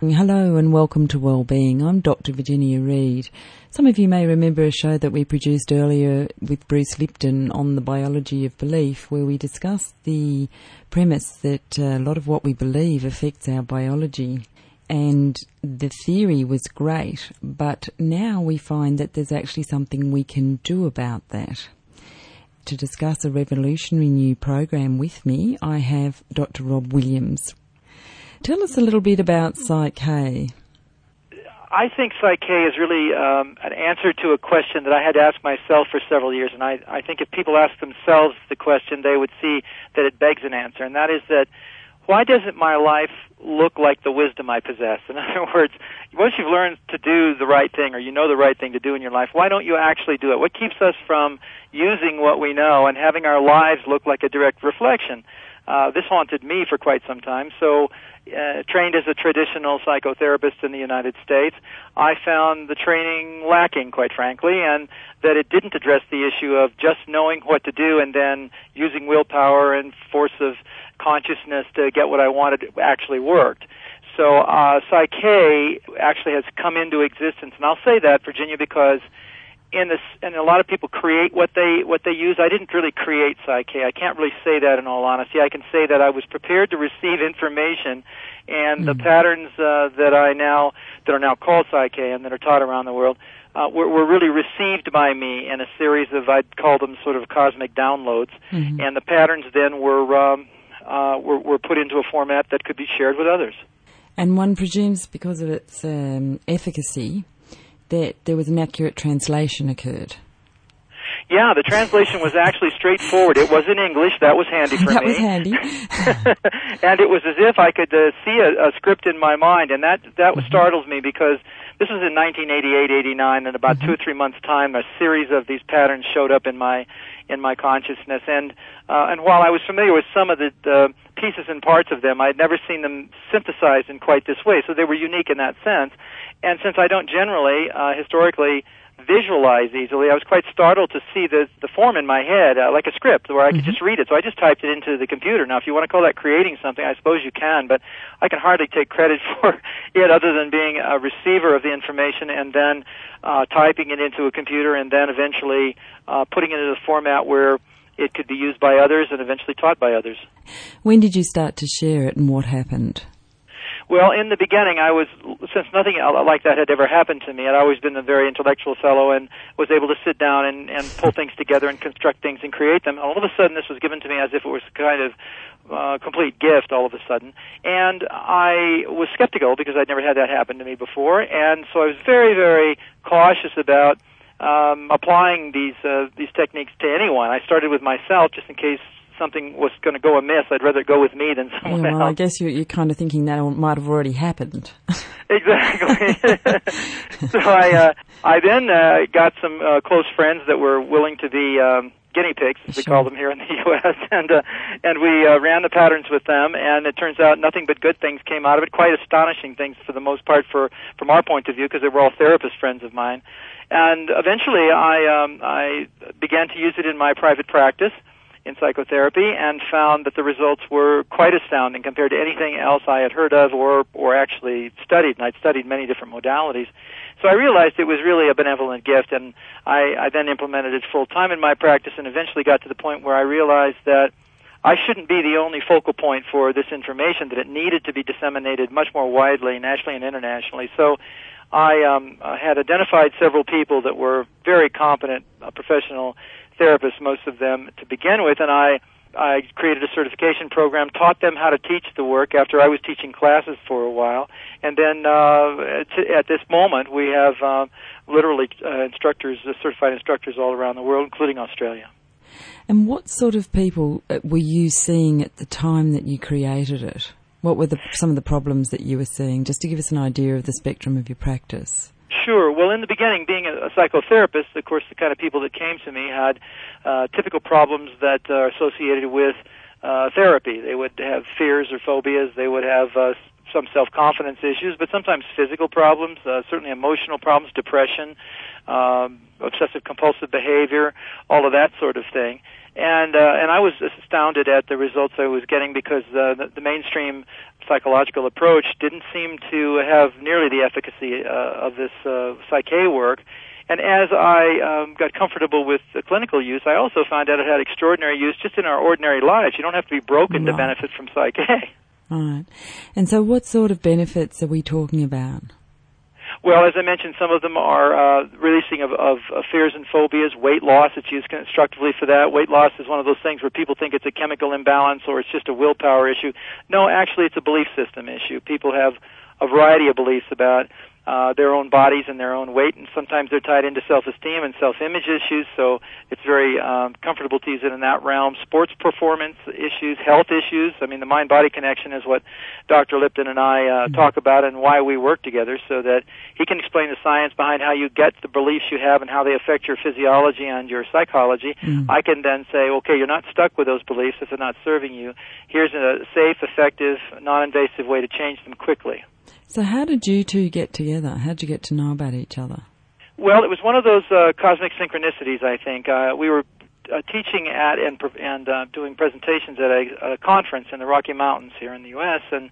Hello and welcome to Wellbeing. I'm Dr. Virginia Reid. Some of you may remember a show that we produced earlier with Bruce Lipton on the biology of belief, where we discussed the premise that a lot of what we believe affects our biology. And the theory was great, but now we find that there's actually something we can do about that. To discuss a revolutionary new program with me, I have Dr. Rob Williams. Tell us a little bit about Psych-K. I think Psych-K is really um, an answer to a question that I had to ask myself for several years, and I, I think if people ask themselves the question, they would see that it begs an answer, and that is that why doesn't my life look like the wisdom I possess? In other words, once you've learned to do the right thing or you know the right thing to do in your life, why don't you actually do it? What keeps us from using what we know and having our lives look like a direct reflection? Uh, this haunted me for quite some time. So, uh, trained as a traditional psychotherapist in the United States, I found the training lacking, quite frankly, and that it didn't address the issue of just knowing what to do and then using willpower and force of consciousness to get what I wanted actually worked. So, uh, Psych-K actually has come into existence, and I'll say that, Virginia, because in this, and a lot of people create what they what they use. I didn't really create psych. I can't really say that in all honesty. I can say that I was prepared to receive information, and mm. the patterns uh, that I now that are now called Psych-K and that are taught around the world uh, were, were really received by me in a series of I'd call them sort of cosmic downloads, mm-hmm. and the patterns then were, um, uh, were were put into a format that could be shared with others. And one presumes because of its um, efficacy that there was an accurate translation occurred. Yeah, the translation was actually straightforward. It was in English. That was handy for that me. That was handy. and it was as if I could uh, see a, a script in my mind, and that that mm-hmm. startles me because this was in 1988, 89, and about mm-hmm. two or three months' time, a series of these patterns showed up in my in my consciousness. And uh, and while I was familiar with some of the, the pieces and parts of them, I had never seen them synthesized in quite this way. So they were unique in that sense. And since I don't generally, uh, historically, visualize easily, I was quite startled to see the the form in my head, uh, like a script, where I could mm-hmm. just read it. So I just typed it into the computer. Now, if you want to call that creating something, I suppose you can, but I can hardly take credit for it other than being a receiver of the information and then uh, typing it into a computer and then eventually uh, putting it into the format where it could be used by others and eventually taught by others. When did you start to share it, and what happened? Well, in the beginning, I was since nothing like that had ever happened to me. I'd always been a very intellectual fellow and was able to sit down and, and pull things together and construct things and create them. All of a sudden, this was given to me as if it was kind of uh, complete gift all of a sudden. And I was skeptical because I'd never had that happen to me before, and so I was very, very cautious about um, applying these uh, these techniques to anyone. I started with myself just in case something was going to go amiss, I'd rather go with me than someone yeah, well, else. I guess you're, you're kind of thinking that might have already happened. exactly. so I, uh, I then uh, got some uh, close friends that were willing to be um, guinea pigs, as we call them here in the U.S., and uh, and we uh, ran the patterns with them, and it turns out nothing but good things came out of it. Quite astonishing things for the most part, for from our point of view, because they were all therapist friends of mine. And eventually, I um, I began to use it in my private practice in psychotherapy and found that the results were quite astounding compared to anything else I had heard of or or actually studied. And I'd studied many different modalities. So I realized it was really a benevolent gift, and I, I then implemented it full time in my practice, and eventually got to the point where I realized that I shouldn't be the only focal point for this information; that it needed to be disseminated much more widely, nationally and internationally. So I um, had identified several people that were very competent uh, professional therapists, most of them to begin with, and I I created a certification program, taught them how to teach the work after I was teaching classes for a while, and then uh, at this moment we have uh, literally uh, instructors, uh, certified instructors all around the world, including Australia. And what sort of people uh, were you seeing at the time that you created it? What were the, some of the problems that you were seeing, just to give us an idea of the spectrum of your practice? Sure. Well, in the beginning, being a, a psychotherapist, of course, the kind of people that came to me had uh, typical problems that are associated with uh, therapy. They would have fears or phobias. They would have uh, some self-confidence issues, but sometimes physical problems, uh, certainly emotional problems, depression, um, obsessive compulsive behavior, all of that sort of thing and uh, and I was astounded at the results I was getting because uh, the, the mainstream psychological approach didn't seem to have nearly the efficacy uh, of this uh, Psych-K work. And as I um, got comfortable with the clinical use, I also found out it had extraordinary use just in our ordinary lives. You don't have to be broken right. to benefit from Psych-K. Right. And so, what sort of benefits are we talking about? Well, as I mentioned, some of them are uh, releasing of, of, of fears and phobias, weight loss. It's used constructively for that. Weight loss is one of those things where people think it's a chemical imbalance or it's just a willpower issue. No, actually, it's a belief system issue. People have a variety of beliefs about uh, their own bodies and their own weight, and sometimes they're tied into self-esteem and self-image issues. So it's very um, comfortable to use it in that realm. Sports performance issues, health issues. I mean, the mind-body connection is what Dr. Lipton and I uh, mm-hmm. talk about, and why we work together, so that he can explain the science behind how you get the beliefs you have and how they affect your physiology and your psychology. Mm-hmm. I can then say, okay, you're not stuck with those beliefs if they're not serving you. Here's a safe, effective, non-invasive way to change them quickly. So, how did you two get together? How did you get to know about each other? Well, it was one of those uh, cosmic synchronicities. I think uh, we were uh, teaching at and and uh, doing presentations at a, a conference in the Rocky Mountains here in the U.S. and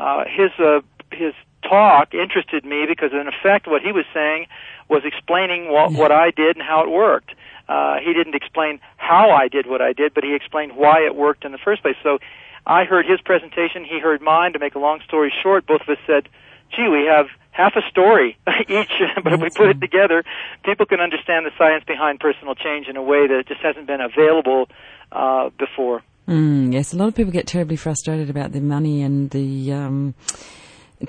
uh, his uh, his talk interested me because in effect what he was saying was explaining what, what I did and how it worked. Uh, he didn't explain how I did what I did, but he explained why it worked in the first place. So I heard his presentation, he heard mine. To make a long story short, both of us said, gee, we have half a story each, but if we put it together, people can understand the science behind personal change in a way that just hasn't been available uh, before. Mm, yes, a lot of people get terribly frustrated about the money and the um,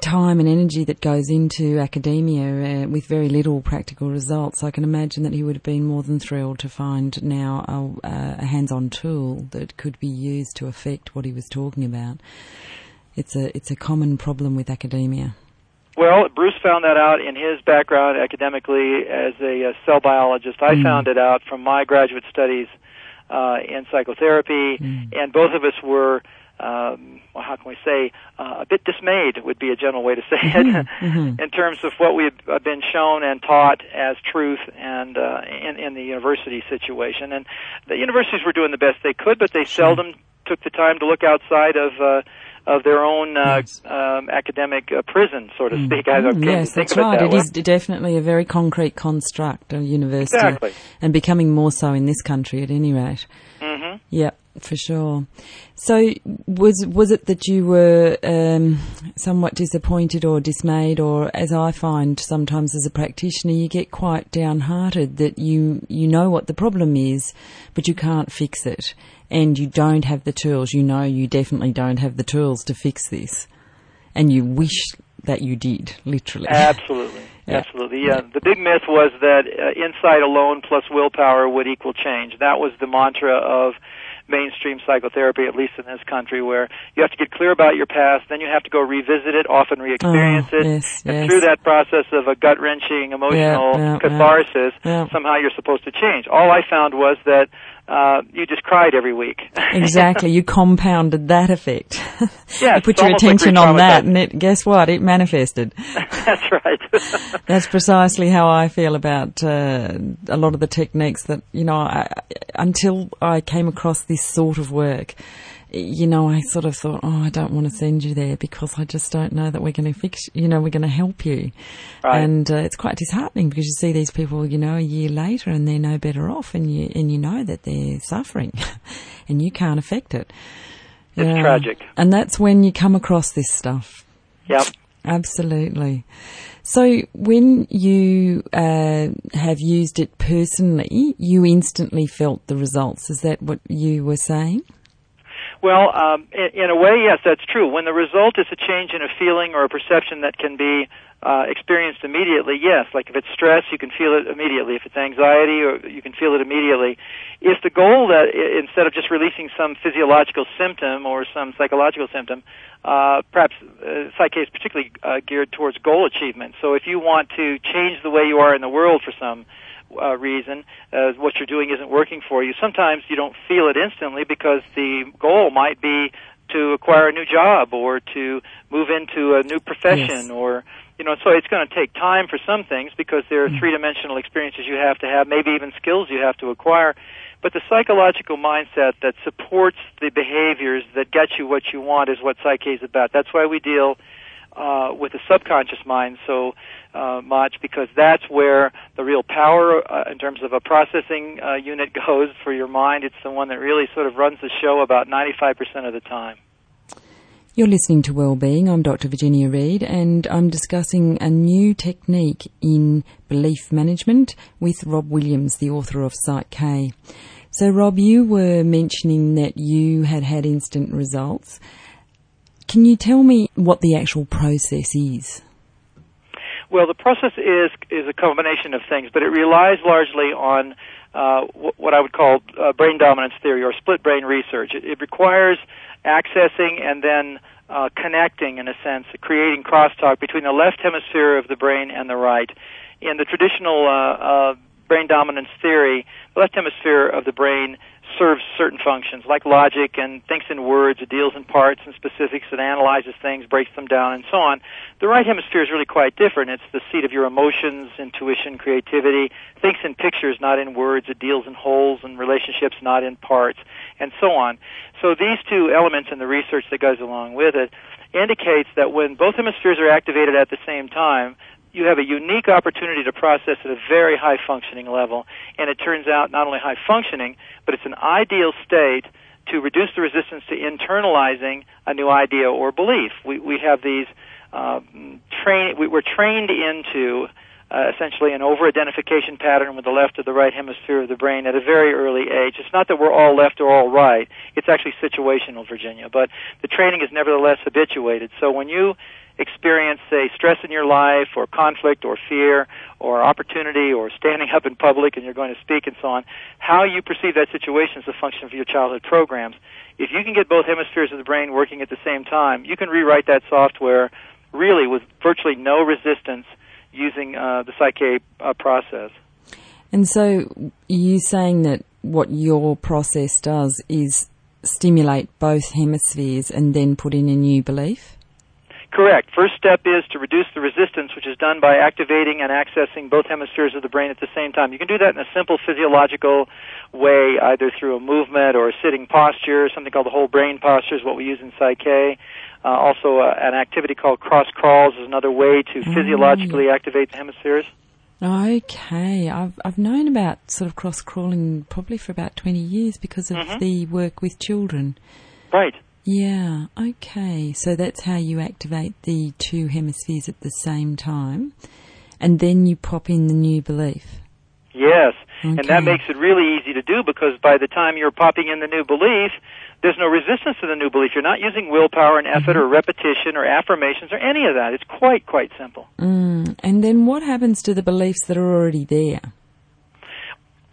time and energy that goes into academia uh, with very little practical results, I can imagine that he would have been more than thrilled to find now a, a hands-on tool that could be used to affect what he was talking about. It's a it's a common problem with academia. Well, Bruce found that out in his background academically as a, a cell biologist. I mm. found it out from my graduate studies uh, in psychotherapy, mm. and both of us were um, well, how can we say, uh, a bit dismayed would be a general way to say it, mm-hmm. mm-hmm. in terms of what we've uh, been shown and taught as truth and uh, in, in the university situation. And the universities were doing the best they could, but they sure. seldom took the time to look outside of uh, of their own uh, yes. um, academic uh, prison, so to mm. speak. Mm, yes, that's right. That it way. is definitely a very concrete construct, a university, exactly. and becoming more so in this country, at any rate. Mm-hmm. Yeah for sure. So was was it that you were um, somewhat disappointed or dismayed, or as I find sometimes as a practitioner, you get quite downhearted that you you know what the problem is, but you can't fix it, and you don't have the tools. You know you definitely don't have the tools to fix this, and you wish that you did, literally. Absolutely. Yeah. Absolutely. Yeah. The big myth was that uh, insight alone plus willpower would equal change. That was the mantra of mainstream psychotherapy, at least in this country, where you have to get clear about your past, then you have to go revisit it, often re-experience oh, it, yes, and yes. through that process of a gut-wrenching emotional yeah, yeah, catharsis, yeah. somehow you're supposed to change. All I found was that uh, you just cried every week. exactly. You compounded that effect. Yeah, you put your attention like on that, and it, guess what? It manifested. That's right. That's precisely how I feel about uh, a lot of the techniques that, you know, I, until I came across this sort of work, you know, I sort of thought, oh, I don't want to send you there because I just don't know that we're going to fix, you know, we're going to help you. Right. And uh, it's quite disheartening because you see these people, you know, a year later and they're no better off and you, and you know that they're suffering and you can't affect it. It's yeah. tragic. And that's when you come across this stuff. Yep. Absolutely. So when you uh, have used it personally, you instantly felt the results. Is that what you were saying? Well, um, in, in a way, yes, that's true. When the result is a change in a feeling or a perception that can be uh, experienced immediately, yes. Like if it's stress, you can feel it immediately. If it's anxiety, or you can feel it immediately. If the goal that instead of just releasing some physiological symptom or some psychological symptom, uh, perhaps uh, Psych-K is particularly uh, geared towards goal achievement. So if you want to change the way you are in the world for some uh, reason uh, what you're doing isn't working for you. Sometimes you don't feel it instantly because the goal might be to acquire a new job or to move into a new profession yes. or you know so it's going to take time for some things because there are mm. three-dimensional experiences you have to have maybe even skills you have to acquire but the psychological mindset that supports the behaviors that get you what you want is what Psych-K is about. That's why we deal uh, with the subconscious mind so uh, much because that's where the real power uh, in terms of a processing uh, unit goes for your mind. It's the one that really sort of runs the show about 95% of the time. You're listening to Wellbeing. I'm Dr. Virginia Reid and I'm discussing a new technique in belief management with Rob Williams, the author of Psych-K. So Rob, you were mentioning that you had had instant results. Can you tell me what the actual process is? Well, the process is is a combination of things, but it relies largely on uh, what I would call uh, brain dominance theory or split brain research. It, it requires accessing and then uh, connecting, in a sense, creating crosstalk between the left hemisphere of the brain and the right. In the traditional uh, uh, brain dominance theory, the left hemisphere of the brain serves certain functions like logic and thinks in words, it deals in parts and specifics, it analyzes things, breaks them down, and so on. The right hemisphere is really quite different. It's the seat of your emotions, intuition, creativity, thinks in pictures, not in words, it deals in wholes and relationships, not in parts, and so on. So these two elements in the research that goes along with it indicates that when both hemispheres are activated at the same time, you have a unique opportunity to process at a very high functioning level. And it turns out not only high functioning, but it's an ideal state to reduce the resistance to internalizing a new idea or belief. We, we have these uh, train, we, we're trained into uh, essentially an over-identification pattern with the left or the right hemisphere of the brain at a very early age. It's not that we're all left or all right. It's actually situational, Virginia. But the training is nevertheless habituated. So when you experience, say, stress in your life or conflict or fear or opportunity or standing up in public and you're going to speak and so on, how you perceive that situation is a function of your childhood programs. If you can get both hemispheres of the brain working at the same time, you can rewrite that software really with virtually no resistance using uh, the Psych-K uh, process. And so, you saying that what your process does is stimulate both hemispheres and then put in a new belief? Correct. First step is to reduce the resistance, which is done by activating and accessing both hemispheres of the brain at the same time. You can do that in a simple physiological way, either through a movement or a sitting posture, something called the whole brain posture is what we use in Psych-K. Uh, also, uh, an activity called cross crawls is another way to mm. physiologically activate the hemispheres. Okay, I've I've known about sort of cross crawling probably for about twenty years because of mm-hmm. the work with children. Right. Yeah, okay. So that's how you activate the two hemispheres at the same time. And then you pop in the new belief. Yes. Okay. And that makes it really easy to do because by the time you're popping in the new belief, there's no resistance to the new belief. You're not using willpower and effort mm-hmm. or repetition or affirmations or any of that. It's quite, quite simple. Mm. And then what happens to the beliefs that are already there?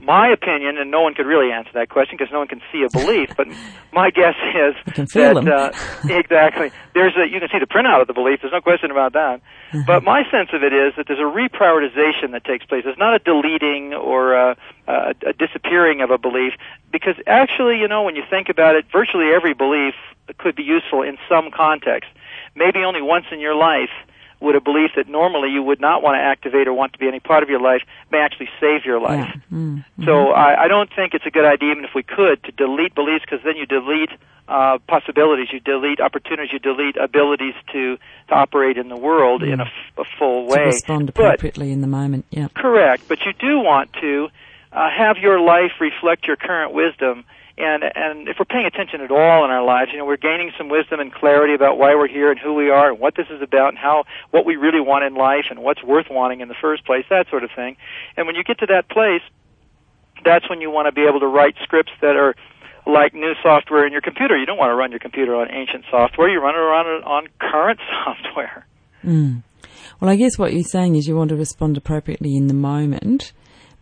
My opinion, and no one could really answer that question because no one can see a belief, but my guess is that uh, exactly there's a you can see the printout of the belief. There's no question about that. Mm-hmm. But my sense of it is that there's a reprioritization that takes place. It's not a deleting or a, a, a disappearing of a belief because actually, you know, when you think about it, virtually every belief could be useful in some context. Maybe only once in your life would a belief that normally you would not want to activate or want to be any part of your life may actually save your life. Yeah. Mm-hmm. So I, I don't think it's a good idea, even if we could, to delete beliefs because then you delete uh, possibilities, you delete opportunities, you delete abilities to, to operate in the world mm. in a, f- a full way. To respond appropriately but, in the moment, yeah. Correct, but you do want to uh, have your life reflect your current wisdom and and if we're paying attention at all in our lives, you know, we're gaining some wisdom and clarity about why we're here and who we are and what this is about and how what we really want in life and what's worth wanting in the first place, that sort of thing. And when you get to that place, that's when you want to be able to write scripts that are like new software in your computer. You don't want to run your computer on ancient software. You run it on on current software. Mm. Well, I guess what you're saying is you want to respond appropriately in the moment,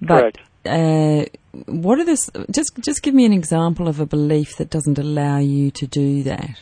but Correct. Uh, what are this? Just just give me an example of a belief that doesn't allow you to do that.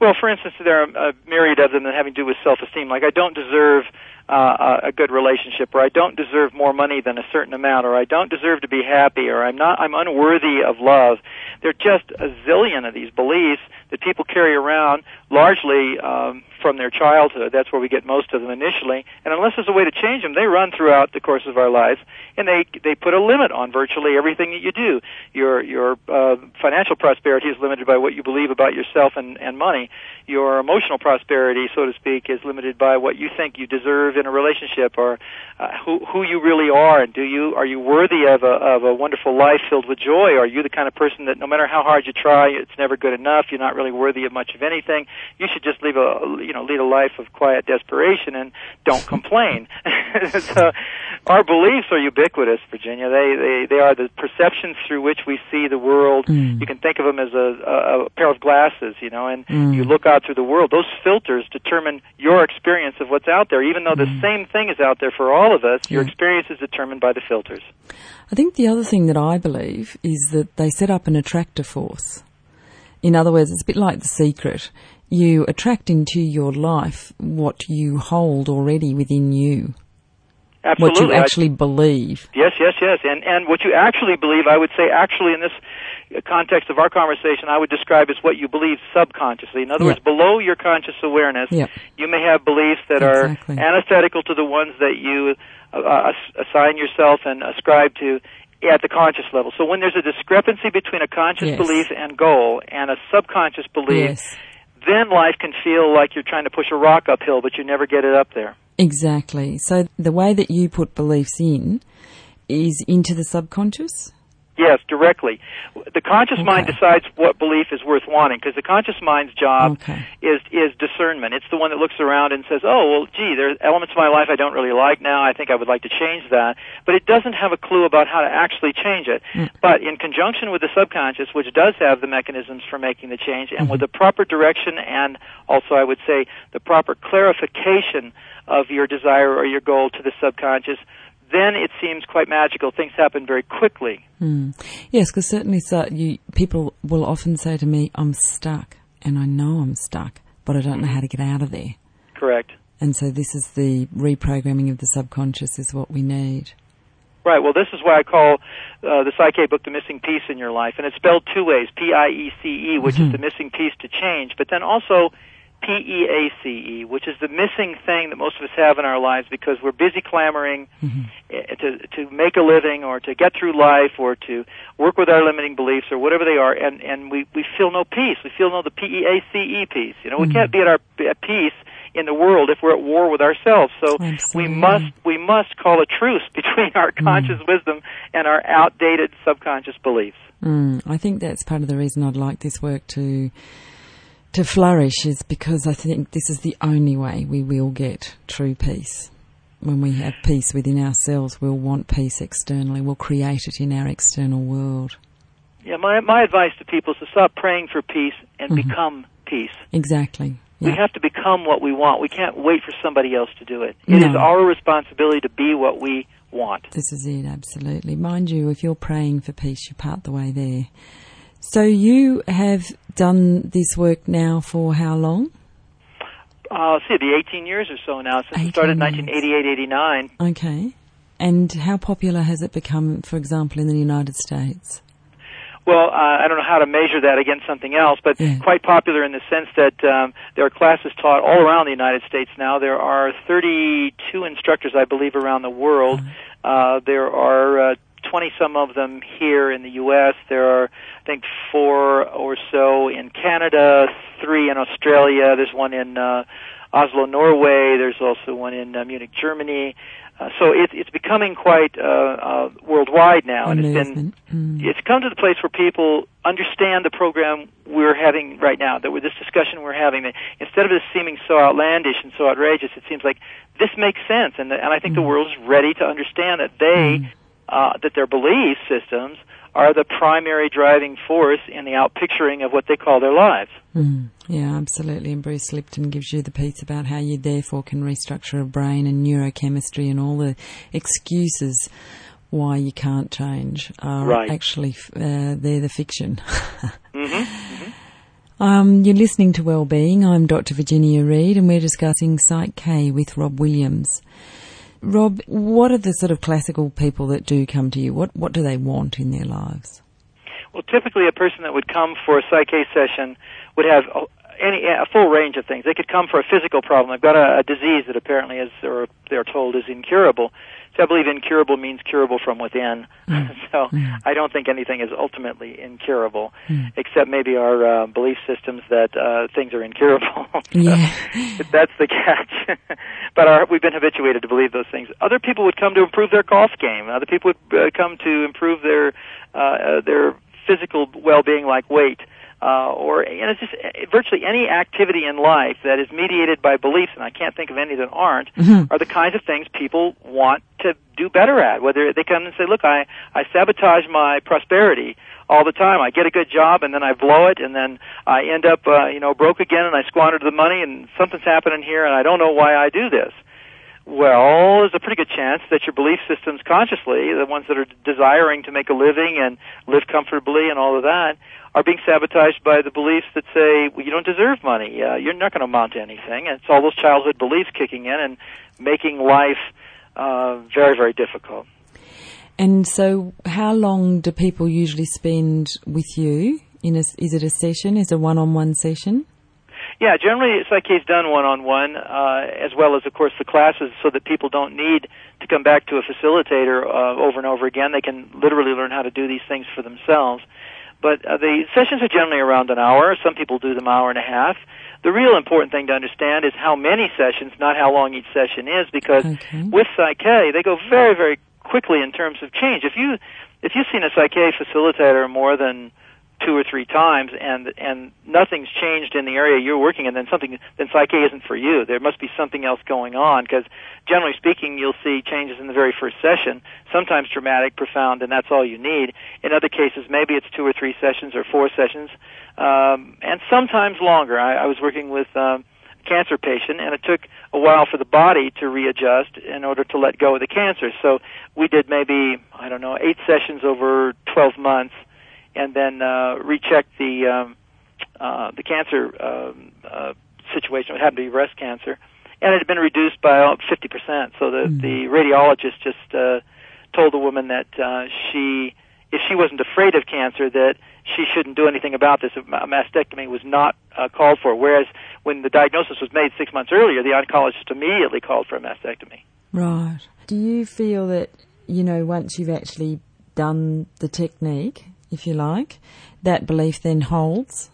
Well, for instance, there are a myriad of them that having to do with self-esteem. Like I don't deserve uh, a good relationship, or I don't deserve more money than a certain amount, or I don't deserve to be happy, or I'm not, I'm unworthy of love. There are just a zillion of these beliefs that people carry around largely um, from their childhood. That's where we get most of them initially. And unless there's a way to change them, they run throughout the course of our lives, and they they put a limit on virtually everything that you do. Your your uh, financial prosperity is limited by what you believe about yourself and and money. Your emotional prosperity, so to speak, is limited by what you think you deserve in a relationship, or uh, who who you really are, and do you are you worthy of a of a wonderful life filled with joy? Are you the kind of person that no matter how hard you try, it's never good enough? You're not really worthy of much of anything. You should just leave a you know lead a life of quiet desperation and don't complain. so our beliefs are ubiquitous, Virginia. They they they are the perceptions through which we see the world. Mm. You can think of them as a, a, a pair of glasses, you know, and Mm. you look out through the world. Those filters determine your experience of what's out there. Even though the Mm. same thing is out there for all of us, your experience is determined by the filters. I think the other thing that I believe is that they set up an attractor force. In other words, it's a bit like the secret. You attract into your life what you hold already within you, Absolutely. what you I- actually believe. Yes, yes, yes. And and what you actually believe, I would say actually in this context of our conversation, I would describe as what you believe subconsciously. In other Yeah. words, below your conscious awareness, Yeah. you may have beliefs that Exactly. are antithetical to the ones that you uh, uh, assign yourself and ascribe to at the conscious level. So when there's a discrepancy between a conscious Yes. belief and goal and a subconscious belief, Yes, then life can feel like you're trying to push a rock uphill, but you never get it up there. exactly. So the way that you put beliefs in is into the subconscious. Yes, directly. The conscious mind decides what belief is worth wanting because the conscious mind's job Okay. is is discernment. It's the one that looks around and says, "Oh, well, gee, there are elements of my life I don't really like now. I think I would like to change that." But it doesn't have a clue about how to actually change it. Mm. But in conjunction with the subconscious, which does have the mechanisms for making the change, and Mm-hmm. with the proper direction and also I would say the proper clarification of your desire or your goal to the subconscious, then it seems quite magical. Things happen very quickly. Mm. Yes, because certainly so you, people will often say to me, I'm stuck, and I know I'm stuck, but I don't know how to get out of there. Correct. And so this is the reprogramming of the subconscious is what we need. Right. Well, this is why I call uh, the Psych-K book the missing piece in your life, and it's spelled two ways: P-I-E-C-E, which is the missing piece to change, but then also P-E-A-C-E, which is the missing thing that most of us have in our lives because we're busy clamoring eh, to to make a living or to get through life or to work with our limiting beliefs or whatever they are, and and we we feel no peace. We feel no the P-E-A-C-E piece. You know, we can't be at our at peace in the world if we're at war with ourselves. So we must we must call a truce between our conscious wisdom and our outdated subconscious beliefs. Mm, I think that's part of the reason I'd like this work to to flourish is because I think this is the only way we will get true peace. When we have peace within ourselves, we'll want peace externally. We'll create it in our external world. Yeah, my my advice to people is to stop praying for peace and mm-hmm. become peace. Exactly. We have to become what we want. We can't wait for somebody else to do it. It is No. our responsibility to be what we want. This is it, absolutely. Mind you, if you're praying for peace, you're part the way there. So you have done this work now for how long? Uh, let's see, it'll be 18 years or so now since it started in 1988, 89. Okay. And how popular has it become, for example, in the United States? Well, uh, I don't know how to measure that against something else, but Yeah. quite popular in the sense that um, there are classes taught all around the United States now. There are 32 instructors, I believe, around the world. Uh, there are uh, 20 some of them here in the U.S. There are, I think, four or so in Canada, three in Australia. There's one in uh, Oslo, Norway. There's also one in uh, Munich, Germany. Uh, so it, it's becoming quite uh, uh, worldwide now, and it's been. Mm. it's come to the place where people understand the program we're having right now, that with this discussion we're having, that instead of this seeming so outlandish and so outrageous, it seems like this makes sense, and and I think the world is ready to understand that they uh, that their belief systems are the primary driving force in the outpicturing of what they call their lives. Mm. Yeah, absolutely. And Bruce Lipton gives you the piece about how you therefore can restructure a brain and neurochemistry and all the excuses why you can't change are Right. actually uh, they're the fiction. hmm Um, you're listening to Wellbeing. I'm Dr. Virginia Reid, and we're discussing Psych K with Rob Williams. Rob, what are the sort of classical people that do come to you? What what do they want in their lives? Well, typically a person that would come for a Psych-K session would have any a full range of things. They could come for a physical problem. They've got a, a disease that apparently is, or they're told is incurable. So I believe incurable means curable from within. Mm. so mm. I don't think anything is ultimately incurable, mm. except maybe our uh, belief systems that uh, things are incurable. yeah. that's the catch. but our, we've been habituated to believe those things. Other people would come to improve their golf game. Other people would uh, come to improve their uh, uh, their physical well-being, like weight uh, or and it's just uh, virtually any activity in life that is mediated by beliefs, and I can't think of any that aren't, mm-hmm. are the kinds of things people want to do better at. Whether they come and say, "Look, I I sabotage my prosperity." all the time. I get a good job and then I blow it and then I end up, uh, you know, broke again and I squandered the money and something's happening here and I don't know why I do this. Well, there's a pretty good chance that your belief systems consciously, the ones that are desiring to make a living and live comfortably and all of that, are being sabotaged by the beliefs that say well, you don't deserve money, uh, you're not going to amount to anything, and it's all those childhood beliefs kicking in and making life uh, very, very difficult. And so, how long do people usually spend with you? In a, is it a session? Is it a one-on-one session? Yeah, generally Psych-K is done one-on-one, uh, as well as, of course, the classes, so that people don't need to come back to a facilitator uh, over and over again. They can literally learn how to do these things for themselves. But uh, the sessions are generally around an hour. Some people do them an hour and a half. The real important thing to understand is how many sessions, not how long each session is, because okay. with Psych-K, they go very, very quickly in terms of change. If you if you've seen a Psych-K facilitator more than two or three times and and nothing's changed in the area you're working in then something then Psych-K isn't for you. There must be something else going on because generally speaking you'll see changes in the very first session sometimes dramatic profound and that's all you need. In other cases maybe it's two or three sessions or four sessions um, and sometimes longer. I, I was working with um, a cancer patient and it took a while for the body to readjust in order to let go of the cancer. So we did maybe i don't know eight sessions over 12 months and then uh, recheck the um, uh, the cancer um, uh, situation. It happened to be breast cancer, and it had been reduced by 50%. So the mm-hmm. the radiologist just uh, told the woman that uh, she, if she wasn't afraid of cancer, that she shouldn't do anything about this. A mastectomy was not uh, called for. Whereas when the diagnosis was made six months earlier, the oncologist immediately called for a mastectomy. Right. Do you feel that you know once you've actually done the technique if you like, that belief then holds?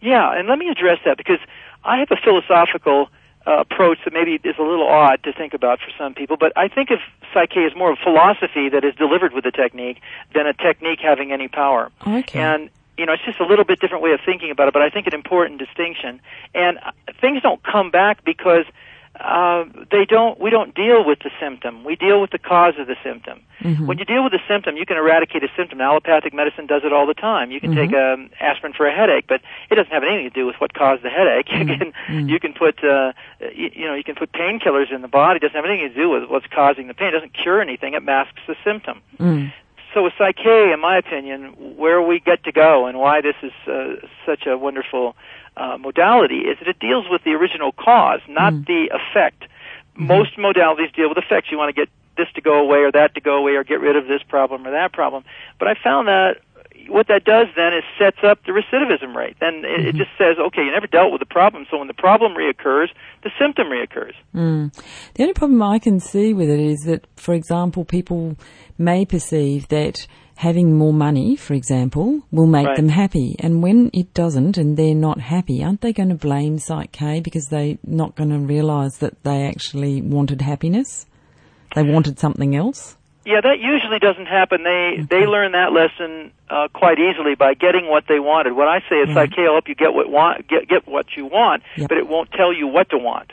Yeah, and let me address that because I have a philosophical uh, approach that maybe is a little odd to think about for some people, but I think of Psych-K as more of a philosophy that is delivered with a technique than a technique having any power. Okay. And you know, it's just a little bit different way of thinking about it, but I think an important distinction. And uh, things don't come back because uh, they don't. We don't deal with the symptom. We deal with the cause of the symptom. Mm-hmm. When you deal with the symptom, you can eradicate a symptom. Allopathic medicine does it all the time. You can mm-hmm. take um, aspirin for a headache, but it doesn't have anything to do with what caused the headache. You mm-hmm. can mm-hmm. you can put uh, you, you know you can put painkillers in the body. It doesn't have anything to do with what's causing the pain. It doesn't cure anything. It masks the symptom. Mm. So with Psych-K, in my opinion, where we get to go and why this is uh, such a wonderful uh, modality is that it deals with the original cause, not mm. the effect. Mm-hmm. Most modalities deal with effects. You want to get this to go away or that to go away or get rid of this problem or that problem. But I found that what that does then is sets up the recidivism rate. Then it, mm-hmm. it just says, okay, you never dealt with the problem, so when the problem reoccurs, the symptom reoccurs. Mm. The only problem I can see with it is that, for example, people may perceive that having more money, for example, will make right. them happy. And when it doesn't and they're not happy, aren't they going to blame Psych K because they're not going to realise that they actually wanted happiness? They wanted something else? Yeah, that usually doesn't happen. They okay. they learn that lesson uh, quite easily by getting what they wanted. What I say is. Psych-K will help you get what want get get what you want, yep. but it won't tell you what to want.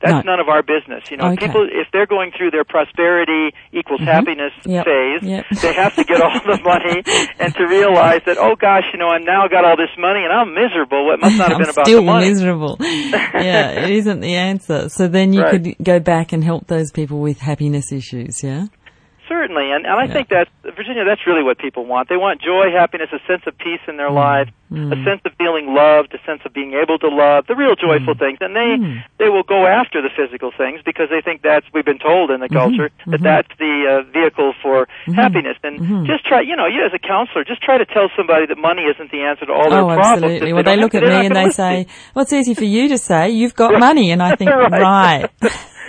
That's no. none of our business. You know, okay. people if they're going through their prosperity equals mm-hmm. happiness yep. phase, yep. they have to get all the money and to realize that oh gosh, you know, I've now got all this money and I'm miserable. It must not have been about the money. miserable. yeah, it isn't the answer. So then you right. could go back and help those people with happiness issues. Yeah. Certainly, and, and I yeah. think that Virginia, that's really what people want. They want joy, happiness, a sense of peace in their mm. life, mm. a sense of feeling loved, a sense of being able to love, the real joyful mm. things. And they mm. they will go after the physical things because they think that's we've been told in the mm-hmm. culture mm-hmm. that that's the uh, vehicle for mm-hmm. happiness. And mm-hmm. just try, you know, you as a counselor, just try to tell somebody that money isn't the answer to all their oh, problems. Absolutely. Well, they, they look at me and they say, "Well, it's easy for you to say. You've got money," and I think, right. right.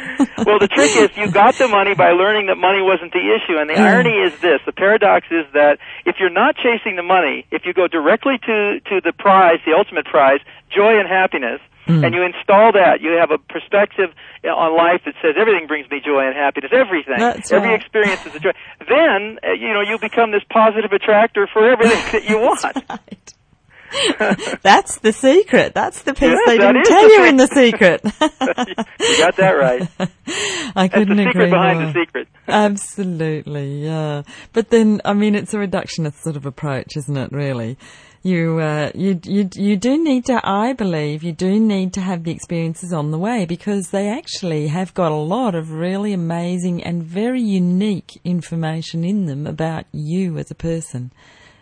well, the trick is you got the money by learning that money wasn't the issue. And the irony is this: the paradox is that if you're not chasing the money, if you go directly to to the prize, the ultimate prize, joy and happiness, mm. and you install that, you have a perspective on life that says everything brings me joy and happiness. Everything, That's every right. experience is a joy. Then uh, you know you become this positive attractor for everything that you want. Right. That's the secret. That's the piece yes, they didn't tell the you in the secret. you got that right. I couldn't That's the agree behind more. the secret. Absolutely, yeah. But then, I mean, it's a reductionist sort of approach, isn't it? Really, you, uh, you, you, you do need to. I believe you do need to have the experiences on the way because they actually have got a lot of really amazing and very unique information in them about you as a person,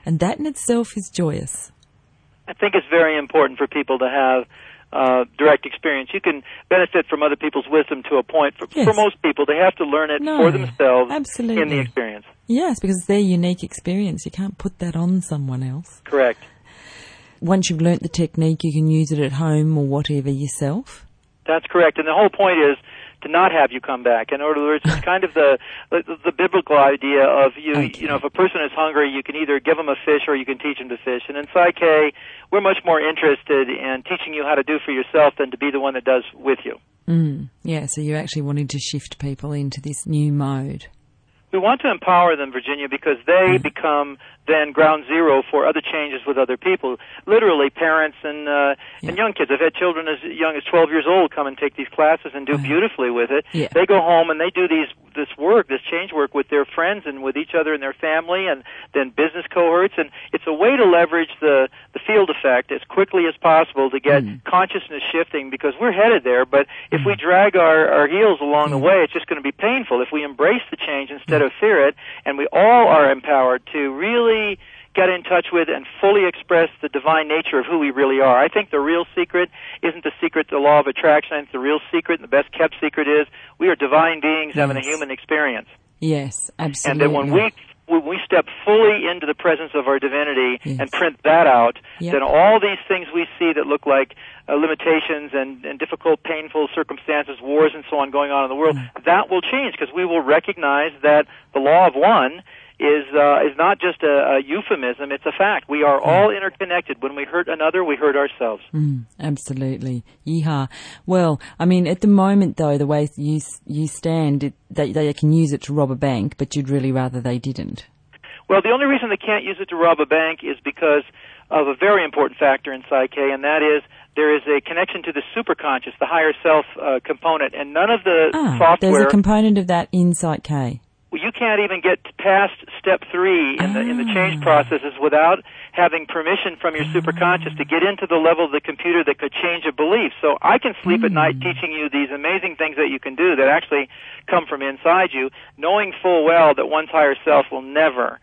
and that in itself is joyous. I think it's very important for people to have uh, direct experience. You can benefit from other people's wisdom to a point. For, yes. for most people, they have to learn it no, for themselves absolutely. in the experience. Yes, because it's their unique experience. You can't put that on someone else. Correct. Once you've learnt the technique, you can use it at home or whatever yourself. That's correct. And the whole point is to not have you come back. In other words, it's kind of the, the the biblical idea of you. Okay. You know, if a person is hungry, you can either give them a fish or you can teach them to fish. And in Psych-K, we're much more interested in teaching you how to do for yourself than to be the one that does with you. Mm, yeah, so you're actually wanting to shift people into this new mode. We want to empower them, Virginia, because they mm. become then ground zero for other changes with other people. Literally, parents and uh, yeah. and young kids. I've had children as young as 12 years old come and take these classes and do uh-huh. beautifully with it. Yeah. They go home and they do these this work, this change work with their friends and with each other and their family, and then business cohorts. And it's a way to leverage the the field effect as quickly as possible to get mm. consciousness shifting because we're headed there. But if mm. we drag our our heels along mm. the way, it's just going to be painful. If we embrace the change instead of fear it, and we all are empowered to really get in touch with and fully express the divine nature of who we really are. I think the real secret isn't the secret to the law of attraction. I think the real secret and the best kept secret is we are divine beings yes. having a human experience. Yes, absolutely. And that when we when we step fully into the presence of our divinity yes. and print that out, yep. then all these things we see that look like uh, limitations and, and difficult, painful circumstances, wars and so on going on in the world, mm. that will change because we will recognize that the law of one is uh, is not just a, a, euphemism; it's a fact. We are all interconnected. When we hurt another, we hurt ourselves. Mm, absolutely, yeehaw. Well, I mean, at the moment, though, the way you you stand, it, they they can use it to rob a bank, but you'd really rather they didn't. Well, the only reason they can't use it to rob a bank is because of a very important factor in Psych-K, and that is there is a connection to the superconscious, the higher self uh, component, and none of the ah, software. There's a component of that in Psych-K you can't even get past step three in the in the change ah. processes without having permission from your superconscious to get into the level of the computer that could change a belief. So I can sleep at night hmm. teaching you these amazing things that you can do that actually come from inside you, knowing full well that one's higher self will never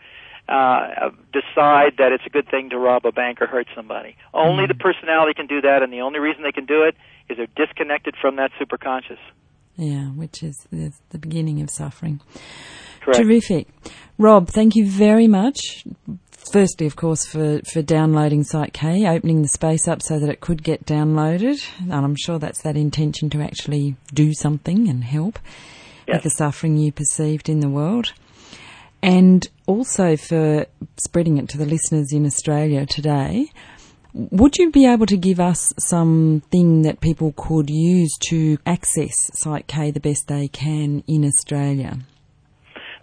uh, decide that it's a good thing to rob a bank or hurt somebody. Only mm. the personality can do that, and the only reason they can do it is they're disconnected from that superconscious. Yeah, which is the beginning of suffering. Correct. Terrific. Rob, thank you very much. Firstly, of course, for, for downloading Psych-K, opening the space up so that it could get downloaded. And I'm sure that's that intention to actually do something and help yes. with the suffering you perceived in the world. And also for spreading it to the listeners in Australia today. Would you be able to give us something that people could use to access Psych-K the best they can in Australia?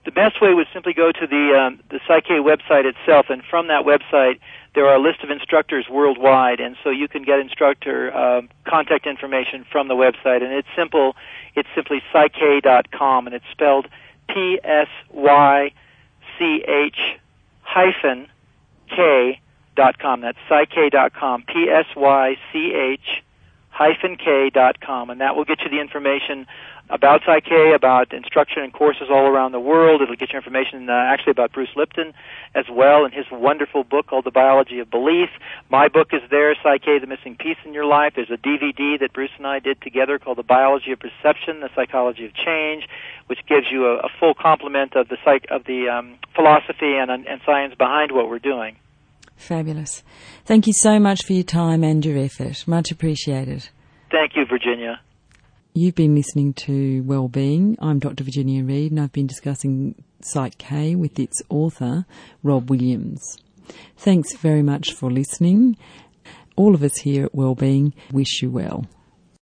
The best way would simply go to the um, the Psych-K website itself, and from that website there are a list of instructors worldwide, and so you can get instructor uh, contact information from the website, and it's simple. It's simply psych-k.com, and it's spelled P S Y C H hyphen K dot com. That's psych-k dot com. P S Y C H hyphen K dot com, and that will get you the information about Psych-K, about instruction and courses all around the world. It'll get you information uh, actually about Bruce Lipton as well and his wonderful book called The Biology of Belief. My book is there, Psych-K, The Missing Piece in Your Life. There's a DVD that Bruce and I did together called The Biology of Perception, The Psychology of Change, which gives you a, a full complement of the psych, of the um, philosophy and, and science behind what we're doing. Fabulous. Thank you so much for your time and your effort. Much appreciated. Thank you, Virginia. You've been listening to Wellbeing. I'm Dr. Virginia Reid and I've been discussing Psych K with its author, Rob Williams. Thanks very much for listening. All of us here at Wellbeing wish you well.